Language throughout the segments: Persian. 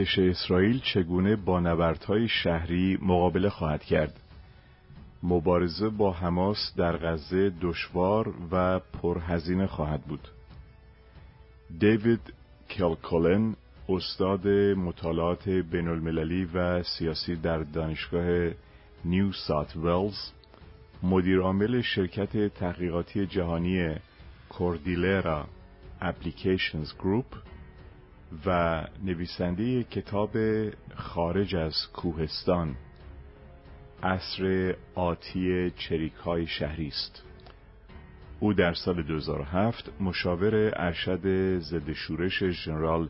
ارتش اسرائیل چگونه با نبردهای شهری مقابله خواهد کرد؟ مبارزه با حماس در غزه دشوار و پرهزینه خواهد بود. دیوید کلکولن استاد مطالعات بین المللی و سیاسی در دانشگاه نیو سات ولز مدیر عامل شرکت تحقیقاتی جهانی کوردیلرا اپلیکیشنز گروپ و نویسنده کتاب خارج از کوهستان عصر آتی چریک های شهری است. او در سال 2007 مشاور ارشد ضد شورش ژنرال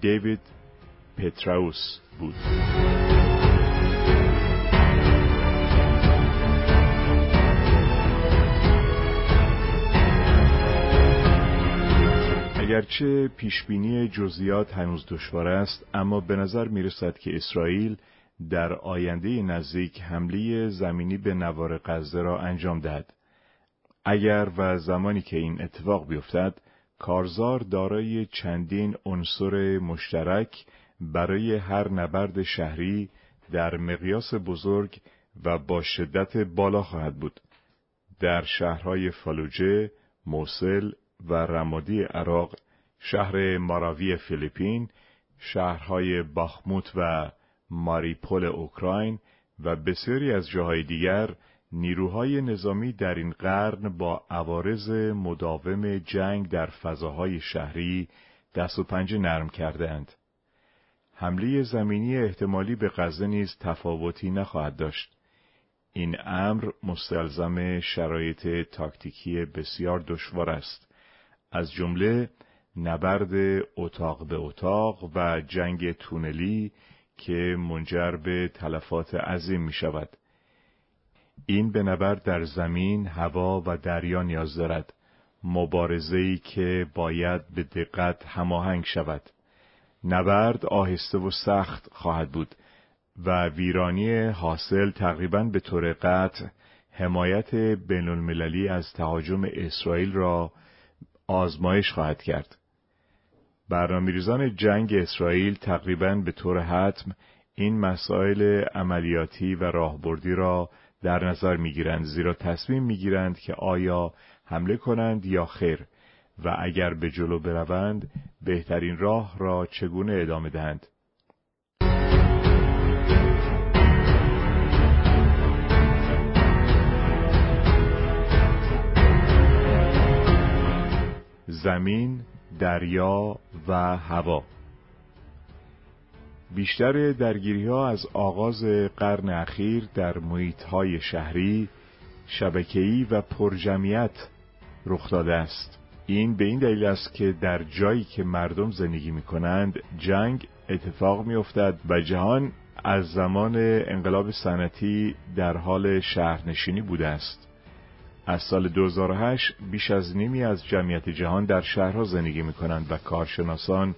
دیوید پتراوس بود. اگرچه پیشبینی جزئیات هنوز دشوار است اما به نظر می رسد که اسرائیل در آینده نزدیک حمله زمینی به نوار غزه را انجام دهد. اگر و زمانی که این اتفاق بیفتد کارزار دارای چندین عنصر مشترک برای هر نبرد شهری در مقیاس بزرگ و با شدت بالا خواهد بود. در شهرهای فالوجه، موسل و رمادی عراق، شهر ماراوی فیلیپین، شهرهای باخموت و ماریپول اوکراین و بسیاری از جاهای دیگر نیروهای نظامی در این قرن با عوارض مداوم جنگ در فضاهای شهری دست و پنجه نرم کردهاند. حمله زمینی احتمالی به غزه نیز تفاوتی نخواهد داشت. این امر مستلزم شرایط تاکتیکی بسیار دشوار است. از جمله نبرد اتاق به اتاق و جنگ تونلی که منجر به تلفات عظیم می شود. این به نبرد در زمین، هوا و دریا نیاز دارد. مبارزه‌ای که باید به دقت هماهنگ شود. نبرد آهسته و سخت خواهد بود و ویرانی حاصل تقریبا به طور قطع حمایت بین المللی از تهاجم اسرائیل را آزمایش خواهد کرد. برنامه‌ریزان جنگ اسرائیل تقریبا به طور حتم این مسائل عملیاتی و راهبردی را در نظر می‌گیرند زیرا تصمیم می‌گیرند که آیا حمله کنند یا خیر و اگر به جلو بروند بهترین راه را چگونه ادامه دهند زمین دریا و هوا بیشتر درگیری ها از آغاز قرن اخیر در محیط های شهری، شبکه‌ای و پرجمعیت رخ داده است. این به این دلیل است که در جایی که مردم زندگی می کنند جنگ اتفاق می افتد و جهان از زمان انقلاب صنعتی در حال شهرنشینی بوده است. از سال 2008 بیش از نیمی از جمعیت جهان در شهرها زندگی می کنند و کارشناسان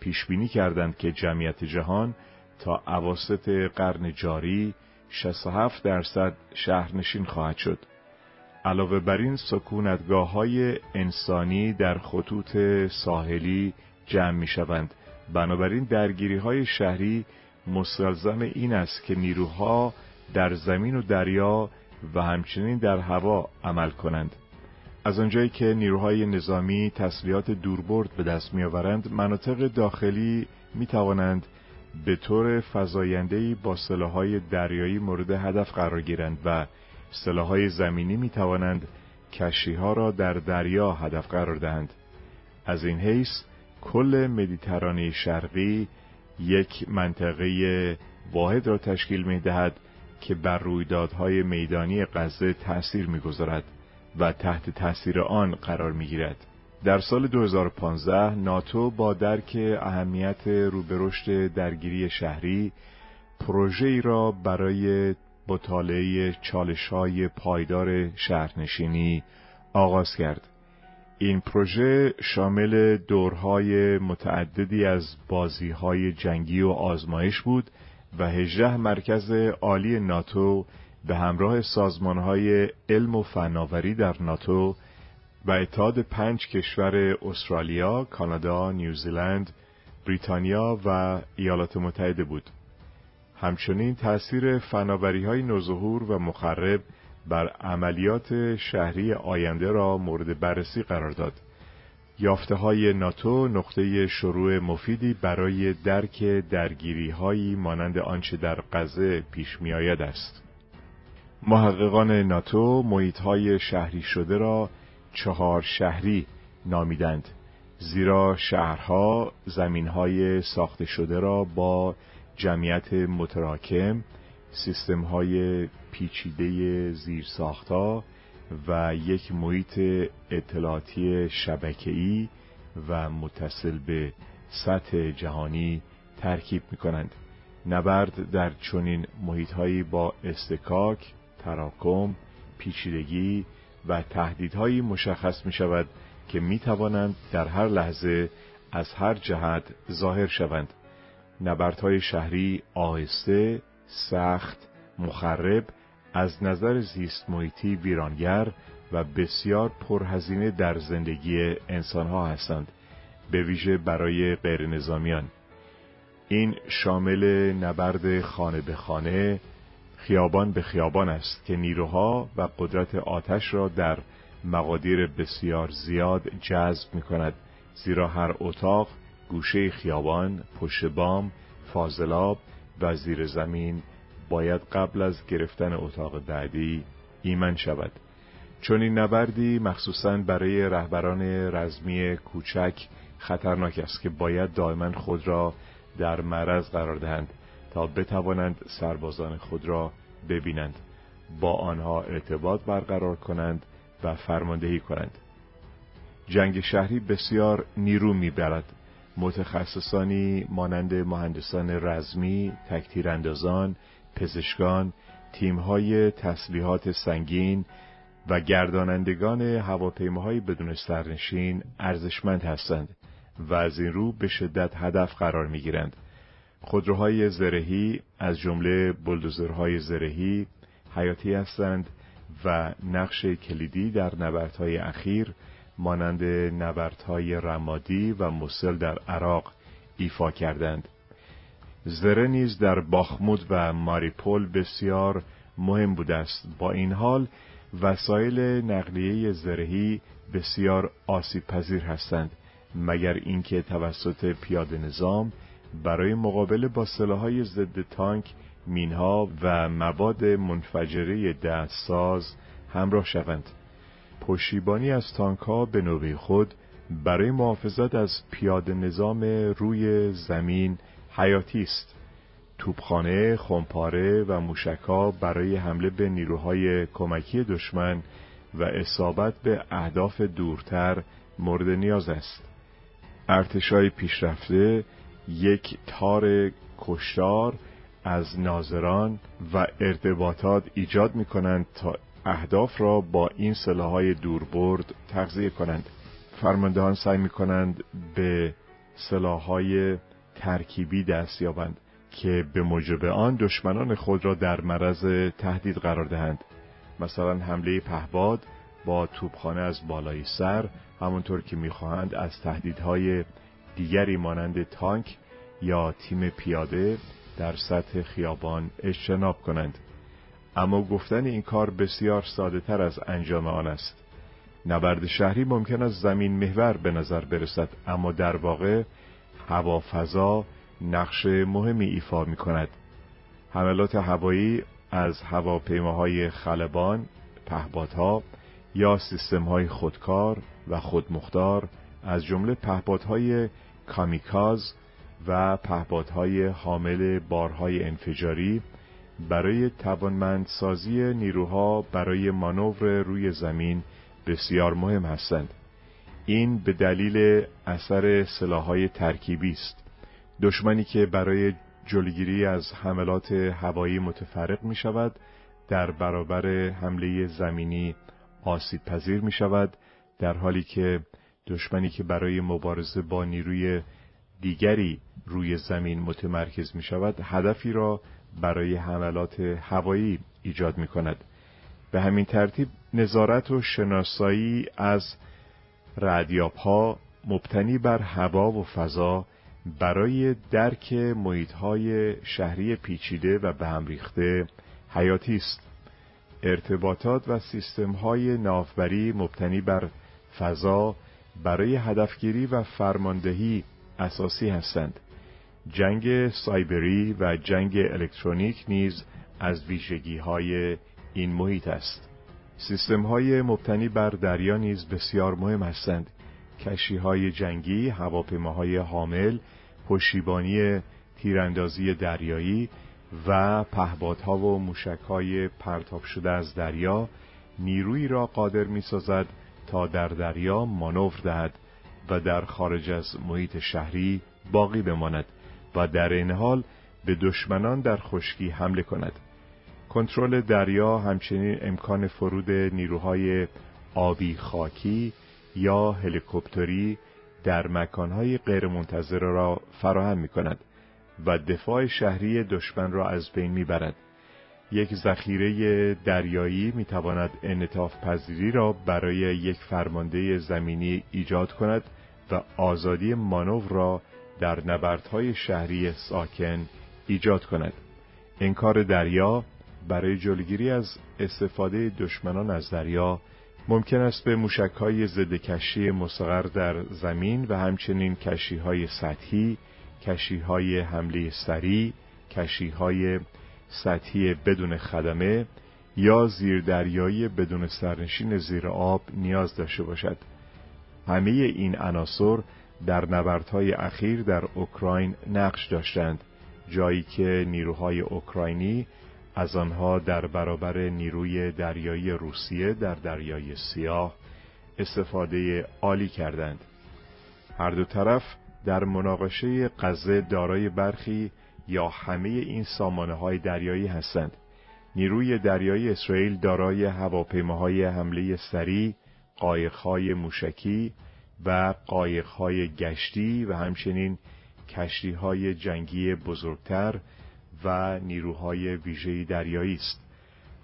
پیش بینی کردند که جمعیت جهان تا اواسط قرن جاری 67 درصد شهرنشین خواهد شد. علاوه بر این سکونتگاه های انسانی در خطوط ساحلی جمع می شوند. بنابراین درگیری های شهری مستلزم این است که نیروها در زمین و دریا و همچنین در هوا عمل کنند. از آنجایی که نیروهای نظامی تسلیحات دوربرد به دست میآورند مناطق داخلی می توانند به طور فزاینده‌ای با سلاحهای دریایی مورد هدف قرار گیرند و سلاحهای زمینی می توانند کشیها را در دریا هدف قرار دهند از این حیث کل مدیترانه شرقی یک منطقه واحد را تشکیل می دهد که بر رویدادهای میدانی غزه تأثیر می‌گذارد و تحت تاثیر آن قرار می‌گیرد. در سال 2015 ناتو با درک اهمیت روبرشت درگیری شهری پروژه را برای مطالعه چالش های پایدار شهرنشینی آغاز کرد. این پروژه شامل دورهای متعددی از بازی جنگی و آزمایش بود و هجده مرکز عالی ناتو به همراه سازمانهای علم و فناوری در ناتو و اتحاد پنج کشور استرالیا، کانادا، نیوزیلند، بریتانیا و ایالات متحده بود. همچنین تأثیر فناوری های نوظهور و مخرب بر عملیات شهری آینده را مورد بررسی قرار داد. یافته های ناتو نقطه شروع مفیدی برای درک درگیری هایی مانند آنچه در غزه پیش می آید است. محققان ناتو محیط های شهری شده را چهار شهری نامیدند زیرا شهرها زمینهای ساخته شده را با جمعیت متراکم سیستم های پیچیده زیرساختها و یک محیط اطلاعاتی شبکه‌ای و متصل به سطح جهانی ترکیب می کنند. نبرد در چنین محیطهایی با استکاک، تراکم، پیچیدگی و تهدیدهایی مشخص می شود که می توانند در هر لحظه از هر جهت ظاهر شوند. نبردهای شهری آهسته، سخت، مخرب از نظر زیست محیطی ویرانگر و بسیار پرهزینه در زندگی انسانها هستند به ویژه برای غیر نظامیان. این شامل نبرد خانه به خانه، خیابان به خیابان است که نیروها و قدرت آتش را در مقادیر بسیار زیاد جذب می کند زیرا هر اتاق گوشه خیابان، پشت بام، فاضلاب و زیر زمین باید قبل از گرفتن اتاق بعدی ایمن شود. چون این نبردی مخصوصا برای رهبران رزمی کوچک خطرناک است که باید دائما خود را در معرض قرار دهند تا بتوانند سربازان خود را ببینند با آنها ارتباط برقرار کنند و فرماندهی کنند. جنگ شهری بسیار نیرو می‌برد. متخصصانی مانند مهندسان رزمی، تکتیراندازان، پزشکان، تیمهای تسلیحات سنگین و گردانندگان هواپیماهای بدون سرنشین ارزشمند هستند و از این رو به شدت هدف قرار می گیرند. خودروهای زرهی از جمله بلدوزرهای زرهی حیاتی هستند و نقش کلیدی در نبردهای اخیر مانند نبردهای رمادی و مسل در عراق ایفا کردند. زره نیز در باخمود و ماریپول بسیار مهم بوده است. با این حال وسایل نقلیه زرهی بسیار آسیب پذیر هستند مگر اینکه توسط پیاده نظام برای مقابله با سلاحهای ضد تانک مینها و مواد منفجره دستساز همراه شوند. پشیبانی از تانک ها به نوبه خود برای محافظت از پیاده نظام روی زمین حیاتی است توپخانه، خمپاره و موشکها برای حمله به نیروهای کمکی دشمن و اصابت به اهداف دورتر مورد نیاز است. ارتشای پیشرفته یک تار کشتار از ناظران و ارتباطات ایجاد می کنند تا اهداف را با این سلاحهای دوربرد تغذیه کنند. فرماندهان سعی می کنند به سلاحهای ترکیبی دست یابند که به موجب آن دشمنان خود را در معرض تهدید قرار دهند. مثلا حمله پهباد با توپخانه از بالای سر همونطور که می‌خواهند از تهدیدهای دیگری مانند تانک یا تیم پیاده در سطح خیابان اجتناب کنند. اما گفتن این کار بسیار ساده تر از انجام آن است. نبرد شهری ممکن است زمین محور به نظر برسد اما در واقع هوافضا نقش مهمی ایفا می کند. حملات هوایی از هواپیماهای خلبان، پهپادها یا سیستمهای خودکار و خودمختار از جمله پهپادهای کامیکاز و پهپادهای حامل بارهای انفجاری برای توانمندسازی نیروها برای مانور روی زمین بسیار مهم هستند. این به دلیل اثر سلاحهای ترکیبی است. دشمنی که برای جلوگیری از حملات هوایی متفرق می شود در برابر حمله زمینی آسیب پذیر می شود در حالی که دشمنی که برای مبارزه با نیروی دیگری روی زمین متمرکز می شود هدفی را برای حملات هوایی ایجاد می کند به همین ترتیب نظارت و شناسایی از ردیاب مبتنی بر هوا و فضا برای درک محیطهای شهری پیچیده و به هم ریخته حیاتی است. ارتباطات و سیستمهای نافبری مبتنی بر فضا برای هدفگیری و فرماندهی اساسی هستند. جنگ سایبری و جنگ الکترونیک نیز از ویژگی های این محیط است. سیستم های مبتنی بر دریا نیز بسیار مهم هستند. کشی های جنگی، هواپیماهای حامل، پشیبانی تیراندازی دریایی و پهبادها و موشکهای پرتاب شده از دریا نیرویی را قادر می سازد تا در دریا مانور دهد و در خارج از محیط شهری باقی بماند و در این حال به دشمنان در خشکی حمله کند. کنترل دریا همچنین امکان فرود نیروهای آبی خاکی یا هلیکوپتری در مکانهای غیرمنتظره را فراهم می کند و دفاع شهری دشمن را از بین می برد. یک ذخیره دریایی می تواند انطاف پذیری را برای یک فرمانده زمینی ایجاد کند و آزادی مانور را در نبردهای شهری ساکن ایجاد کند. انکار دریا برای جلوگیری از استفاده دشمنان از دریا ممکن است به موشکهای ضد کشی مستقر در زمین و همچنین کشیهای سطحی، کشیهای حمله سریع، کشیهای سطحی بدون خدمه یا زیردریایی بدون سرنشین زیر آب نیاز داشته باشد. همه این عناصر در نبردهای اخیر در اوکراین نقش داشتند جایی که نیروهای اوکراینی از آنها در برابر نیروی دریایی روسیه در دریای سیاه استفاده عالی کردند. هر دو طرف در مناقشه غزه دارای برخی یا همه این سامانه های دریایی هستند. نیروی دریایی اسرائیل دارای هواپیماهای حمله سریع قایقهای موشکی و قایقهای گشتی و همچنین کشتیهای جنگی بزرگتر و نیروهای ویژه دریایی است.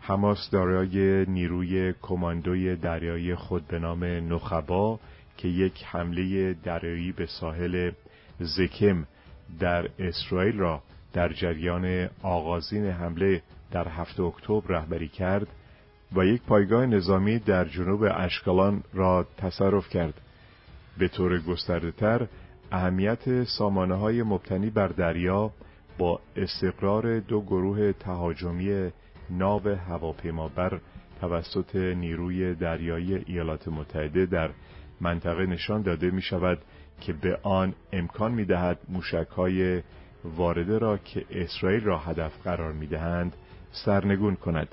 حماس دارای نیروی کماندوی دریایی خود به نام نخبا که یک حمله دریایی به ساحل زکم در اسرائیل را در جریان آغازین حمله در هفته اکتبر رهبری کرد و یک پایگاه نظامی در جنوب اشکالان را تصرف کرد. به طور گسترده تر اهمیت سامانه های مبتنی بر دریا با استقرار دو گروه تهاجمی ناو هواپیمابر توسط نیروی دریایی ایالات متحده در منطقه نشان داده می شود که به آن امکان می دهد موشک های وارده را که اسرائیل را هدف قرار می دهند سرنگون کند.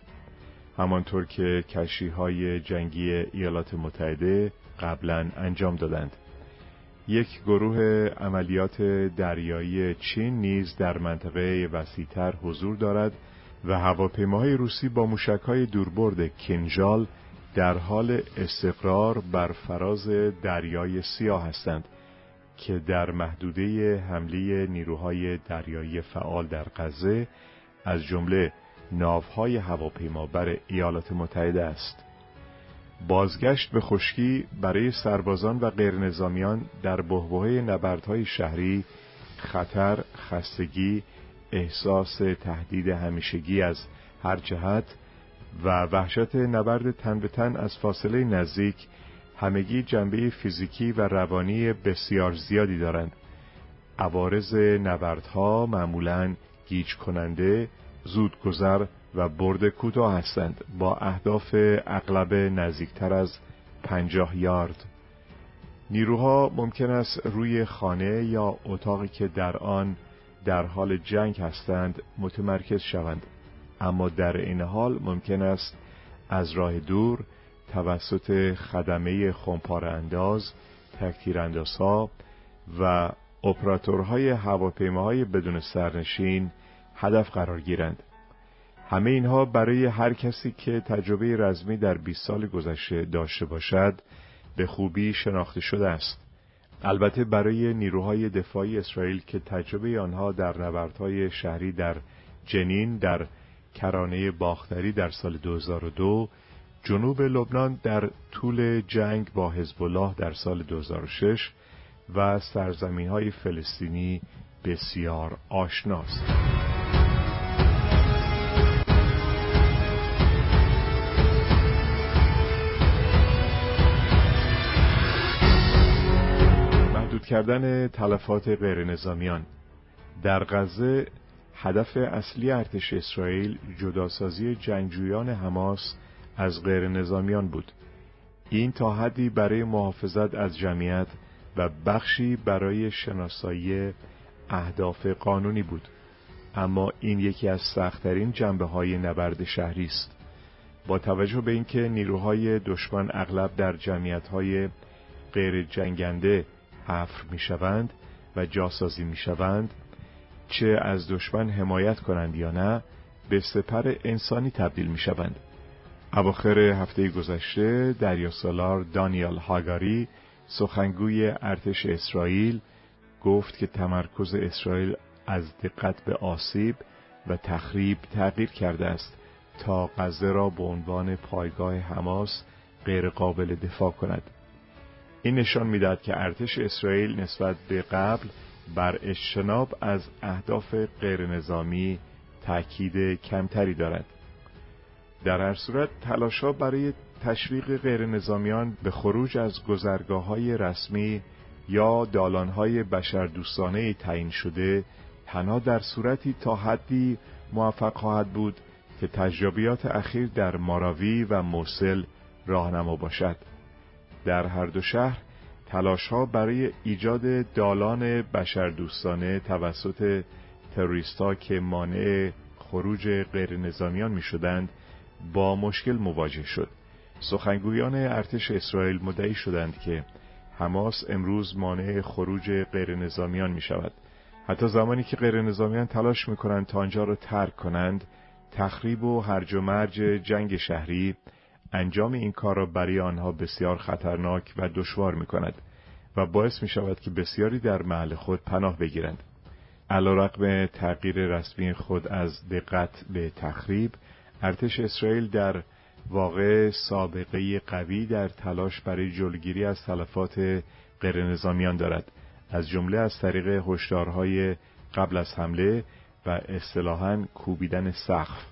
همانطور که کشی های جنگی ایالات متحده قبلا انجام دادند. یک گروه عملیات دریایی چین نیز در منطقه وسیعتر حضور دارد و هواپیماهای روسی با موشکهای دوربرد کنجال در حال استقرار بر فراز دریای سیاه هستند که در محدوده حمله نیروهای دریایی فعال در غزه از جمله ناوهای هواپیمابر ایالات متحده است. بازگشت به خشکی برای سربازان و غیرنظامیان در بحبوحه نبردهای شهری خطر، خستگی، احساس تهدید همیشگی از هر جهت و وحشت نبرد تن به تن از فاصله نزدیک همگی جنبه فیزیکی و روانی بسیار زیادی دارند. عوارض نبردها معمولا گیج کننده، زودگذر و برد کوتاه هستند. با اهداف اغلب نزدیکتر از پنجاه یارد. نیروها ممکن است روی خانه یا اتاقی که در آن در حال جنگ هستند متمرکز شوند. اما در این حال ممکن است از راه دور توسط خدمه خمپار انداز تکتیر اندازها و اپراتورهای هواپیماهای بدون سرنشین هدف قرار گیرند. همه اینها برای هر کسی که تجربه رزمی در 20 سال گذشته داشته باشد به خوبی شناخته شده است. البته برای نیروهای دفاعی اسرائیل که تجربه آنها در نبردهای شهری در جنین در کرانه باختری در سال 2002 جنوب لبنان در طول جنگ با حزب الله در سال 2006 و سرزمین های فلسطینی بسیار آشناست. کردن تلفات غیر نظامیان در غزه هدف اصلی ارتش اسرائیل جداسازی جنگجویان حماس از غیر نظامیان بود. این تا حدی برای محافظت از جمعیت و بخشی برای شناسایی اهداف قانونی بود. اما این یکی از سختترین جنبه های نبرد شهری است. با توجه به اینکه نیروهای دشمن اغلب در جمعیت های غیر جنگنده حفر می شوند و جاسازی می شوند چه از دشمن حمایت کنند یا نه به سپر انسانی تبدیل می شوند اواخر هفته گذشته دریا سالار دانیال هاگاری سخنگوی ارتش اسرائیل گفت که تمرکز اسرائیل از دقت به آسیب و تخریب تغییر کرده است تا غزه را به عنوان پایگاه حماس غیر قابل دفاع کند. این نشان می‌دهد که ارتش اسرائیل نسبت به قبل بر اجتناب از اهداف غیر نظامی تأکید کمتری دارد. در هر صورت تلاشا برای تشویق غیر نظامیان به خروج از گذرگاه های رسمی یا دالان های بشردوستانه تعیین شده تنها در صورتی تا حدی موفق خواهد بود که تجربیات اخیر در ماراوی و موسل راهنما باشد. در هر دو شهر تلاش ها برای ایجاد دالان بشردوستانه توسط تروریستا که مانع خروج غیر نظامیان می شدند با مشکل مواجه شد. سخنگویان ارتش اسرائیل مدعی شدند که حماس امروز مانع خروج غیر نظامیان می شود حتی زمانی که غیر نظامیان تلاش می کنند تا آنجا را ترک کنند تخریب و هرج و مرج جنگ شهری انجام این کار را برای آنها بسیار خطرناک و دشوار می کند و باعث می شود که بسیاری در محل خود پناه بگیرند. علیرغم تغییر رسمی خود از دقت به تخریب ارتش اسرائیل در واقع سابقه قوی در تلاش برای جلوگیری از تلفات غیر نظامیان دارد. از جمله از طریق هشدارهای قبل از حمله و اصطلاحا کوبیدن سقف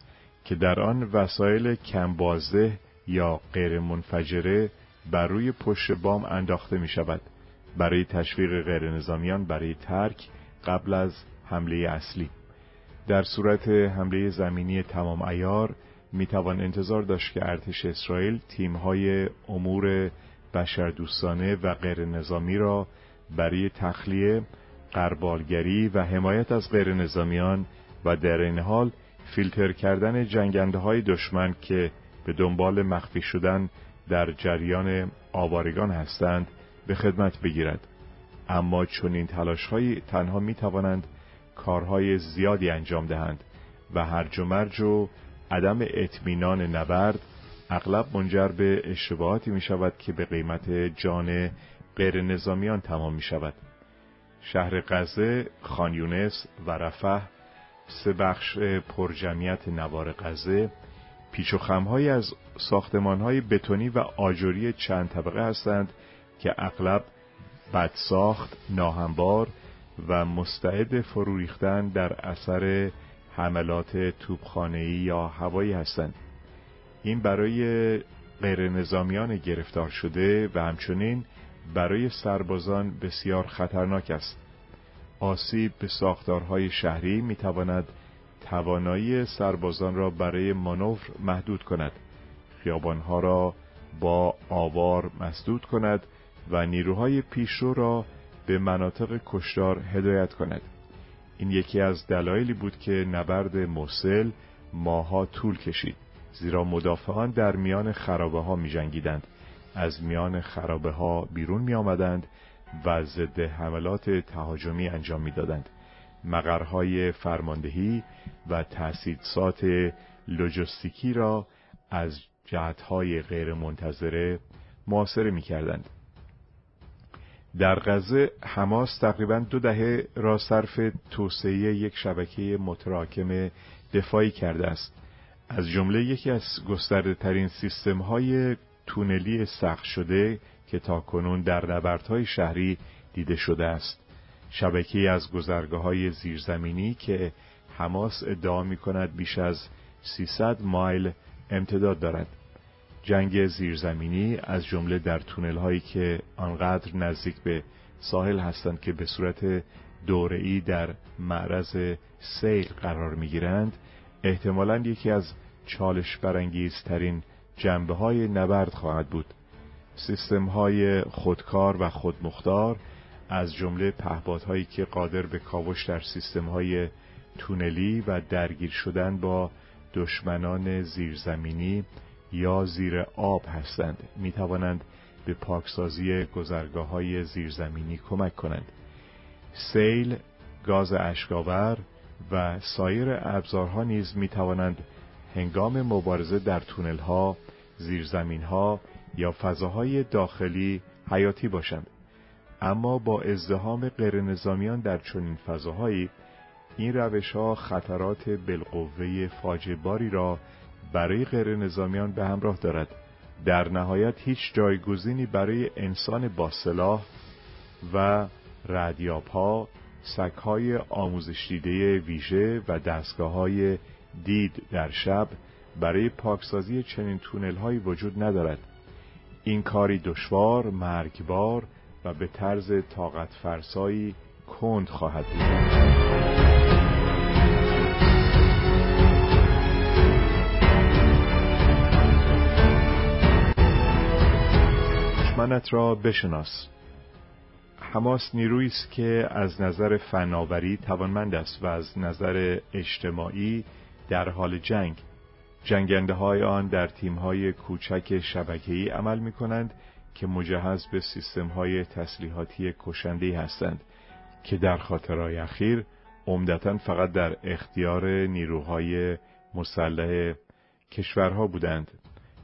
که در آن وسایل کمبازه یا غیر منفجره بر روی پشت بام انداخته می شود. برای تشویق غیر نظامیان برای ترک قبل از حمله اصلی. در صورت حمله زمینی تمام ایار می توان انتظار داشت که ارتش اسرائیل تیمهای امور بشردوستانه و غیر نظامی را برای تخلیه قربالگری و حمایت از غیر نظامیان و در این حال فیلتر کردن جنگنده های دشمن که به دنبال مخفی شدن در جریان آوارگان هستند به خدمت بگیرد. اما چون این تلاش های تنها می توانند کارهای زیادی انجام دهند و هرج و مرج و عدم اطمینان نبرد اغلب منجر به اشتباهاتی می شود که به قیمت جان غیر نظامیان تمام می شود شهر غزه، خانیونس و رفح سه بخش پرجمعیت نوار غزه پیچ و خمهایی از ساختمانهای بتونی و آجوری چند طبقه هستند که اغلب بدساخت، ناهمبار و مستعد فرو ریختن در اثر حملات توپخانه‌ای یا هوایی هستند. این برای غیر نظامیان گرفتار شده و همچنین برای سربازان بسیار خطرناک است. آسیب به ساختارهای شهری می‌تواند توانایی سربازان را برای مانور محدود کند خیابانها را با آوار مسدود کند و نیروهای پیشرو را به مناطق کشدار هدایت کند این یکی از دلایلی بود که نبرد موسل ماها طول کشید زیرا مدافعان در میان خرابه ها می جنگیدند. از میان خرابه ها بیرون می آمدند و ضد حملات تهاجمی انجام می دادند. مقرهای فرماندهی و تأسیسات لوجستیکی را از جهتهای غیر منتظره معاصره می کردند. در غزه حماس تقریبا دو دهه را صرف توسعه یک شبکه متراکم دفاعی کرده است از جمله یکی از گسترده ترین سیستم های تونلی سخت شده که تا کنون در نبردهای شهری دیده شده است شبکه از گذرگاه های زیرزمینی که حماس ادعا می کند بیش از 300 مایل امتداد دارد. جنگ زیرزمینی از جمله در تونل هایی که آنقدر نزدیک به ساحل هستند که به صورت دوره‌ای در معرض سیل قرار می‌گیرند احتمالا یکی از چالش برانگیزترین جنبه های نبرد خواهد بود. سیستم های خودکار و خودمختار از جمله پهپادهایی که قادر به کاوش در سیستم های تونلی و درگیر شدن با دشمنان زیرزمینی یا زیر آب هستند. می توانند به پاکسازی گذرگاه های زیرزمینی کمک کنند. سیل، گاز اشکاور و سایر ابزارها نیز می توانند هنگام مبارزه در تونل ها، زیرزمین ها یا فضاهای داخلی حیاتی باشند. اما با ازدهام غیرنظامیان در چنین فضاهایی این روش ها خطرات بالقوه فاجباری را برای غیر نظامیان به همراه دارد. در نهایت هیچ جایگزینی برای انسان با سلاح و ردیاب ها سک های آموزش دیده ویژه و دستگاه های دید در شب برای پاکسازی چنین تونل هایی وجود ندارد. این کاری دشوار، مرگبار و به طرز طاقت فرسایی کند خواهد بود. دشمنت را بشناس حماس نیرویی است که از نظر فناوری توانمند است و از نظر اجتماعی در حال جنگ جنگنده های آن در تیم های کوچک شبکه‌ای عمل می کنند که مجهز به سیستم های تسلیحاتی کشنده هستند که در خاطرهای اخیر عمدتا فقط در اختیار نیروهای مسلح کشورها بودند.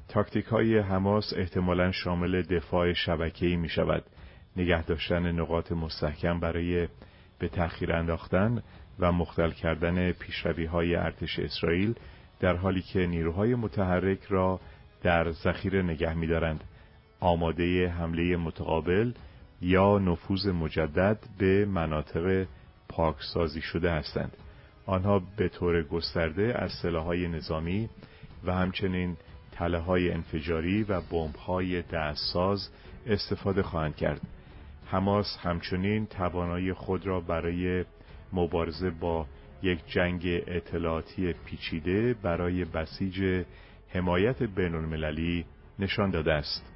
تاکتیک های حماس احتمالا شامل دفاع شبکه‌ای می شود نگه داشتن نقاط مستحکم برای به تأخیر انداختن و مختل کردن پیشروی های ارتش اسرائیل در حالی که نیروهای متحرک را در ذخیره نگه می‌دارند. آماده حمله متقابل یا نفوذ مجدد به مناطق پاکسازی شده هستند آنها به طور گسترده از سلاح‌های نظامی و همچنین تله های انفجاری و بمب های دستساز استفاده خواهند کرد. حماس همچنین توانایی خود را برای مبارزه با یک جنگ اطلاعاتی پیچیده برای بسیج حمایت بین المللی نشان داده است.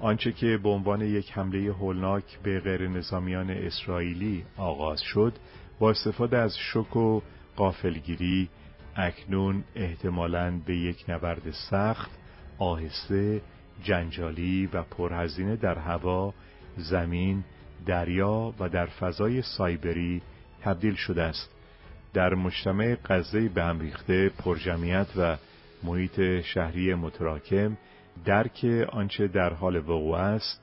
آنچه که به عنوان یک حمله هولناک به غیر نظامیان اسرائیلی آغاز شد با استفاده از شک و قافلگیری اکنون احتمالاً به یک نبرد سخت، آهسته، جنجالی و پرهزینه در هوا، زمین، دریا و در فضای سایبری تبدیل شده است. در مجتمع غزه به هم ریخته پرجمعیت و محیط شهری متراکم درک آنچه در حال وقوع است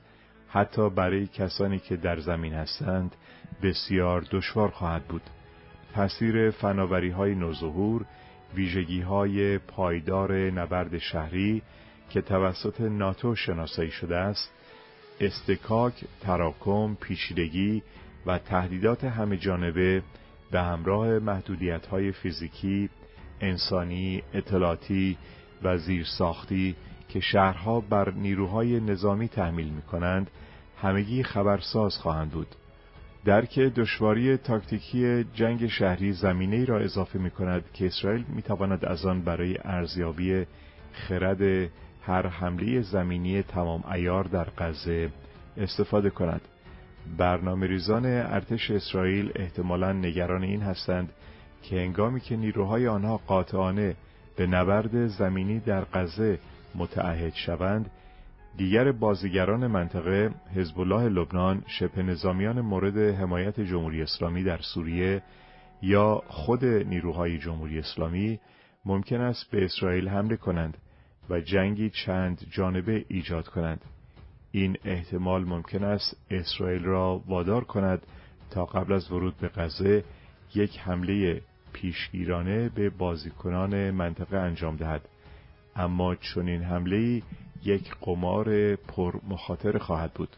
حتی برای کسانی که در زمین هستند بسیار دشوار خواهد بود. تاثیر فناوری های نوظهور ویژگی های پایدار نبرد شهری که توسط ناتو شناسایی شده است استکاک، تراکم، پیچیدگی و تهدیدات همه جانبه به همراه محدودیت های فیزیکی، انسانی، اطلاعاتی و زیرساختی که شهرها بر نیروهای نظامی تحمیل می کنند همگی خبرساز خواهند بود. درک دشواری تاکتیکی جنگ شهری زمینه را اضافه می کند که اسرائیل می تواند از آن برای ارزیابی خرد هر حمله زمینی تمام ایار در غزه استفاده کند. برنامه ریزان ارتش اسرائیل احتمالا نگران این هستند که هنگامی که نیروهای آنها قاطعانه به نبرد زمینی در غزه متعهد شوند دیگر بازیگران منطقه حزب الله لبنان شبه نظامیان مورد حمایت جمهوری اسلامی در سوریه یا خود نیروهای جمهوری اسلامی ممکن است به اسرائیل حمله کنند و جنگی چند جانبه ایجاد کنند. این احتمال ممکن است اسرائیل را وادار کند تا قبل از ورود به غزه یک حمله پیشگیرانه به بازیکنان منطقه انجام دهد. اما چنین حمله یک قمار پر مخاطر خواهد بود.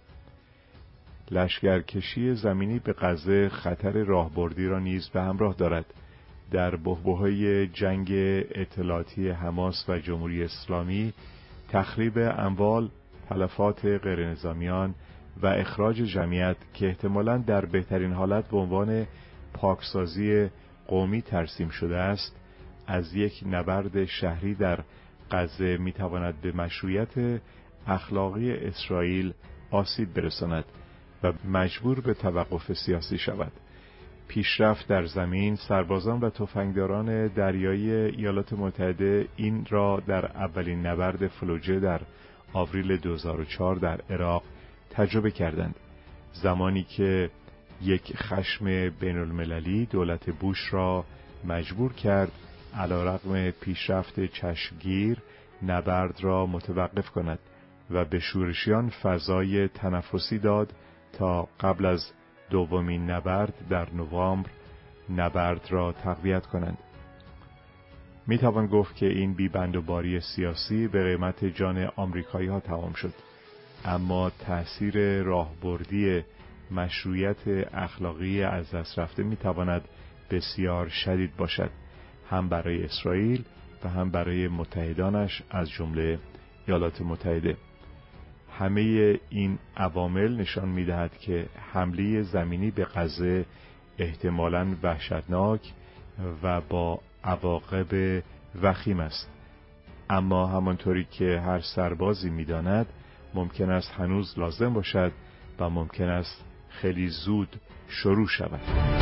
لشکرکشی زمینی به غزه خطر راهبردی را نیز به همراه دارد. در بحبوهای جنگ اطلاعاتی حماس و جمهوری اسلامی تخریب اموال تلفات غیرنظامیان و اخراج جمعیت که احتمالا در بهترین حالت به عنوان پاکسازی قومی ترسیم شده است از یک نبرد شهری در غزه می‌تواند به مشروعیت اخلاقی اسرائیل آسیب برساند و مجبور به توقف سیاسی شود. پیشرفت در زمین سربازان و تفنگداران دریایی ایالات متحده این را در اولین نبرد فلوجه در آوریل 2004 در عراق تجربه کردند. زمانی که یک خشم بین المللی دولت بوش را مجبور کرد علا رقم پیشرفت چشمگیر نبرد را متوقف کند و به شورشیان فضای تنفسی داد تا قبل از دومین نبرد در نوامبر نبرد را تقویت کنند. می توان گفت که این بیبند و باری سیاسی به قیمت جان آمریکایی ها تمام شد. اما تأثیر راهبردی مشروعیت اخلاقی از دست رفته می تواند بسیار شدید باشد. هم برای اسرائیل و هم برای متحدانش از جمله ایالات متحده. همه این عوامل نشان می‌دهد که حمله زمینی به غزه احتمالاً وحشتناک و با عواقب وخیم است. اما همانطوری که هر سربازی می‌داند ممکن است هنوز لازم باشد و ممکن است خیلی زود شروع شود.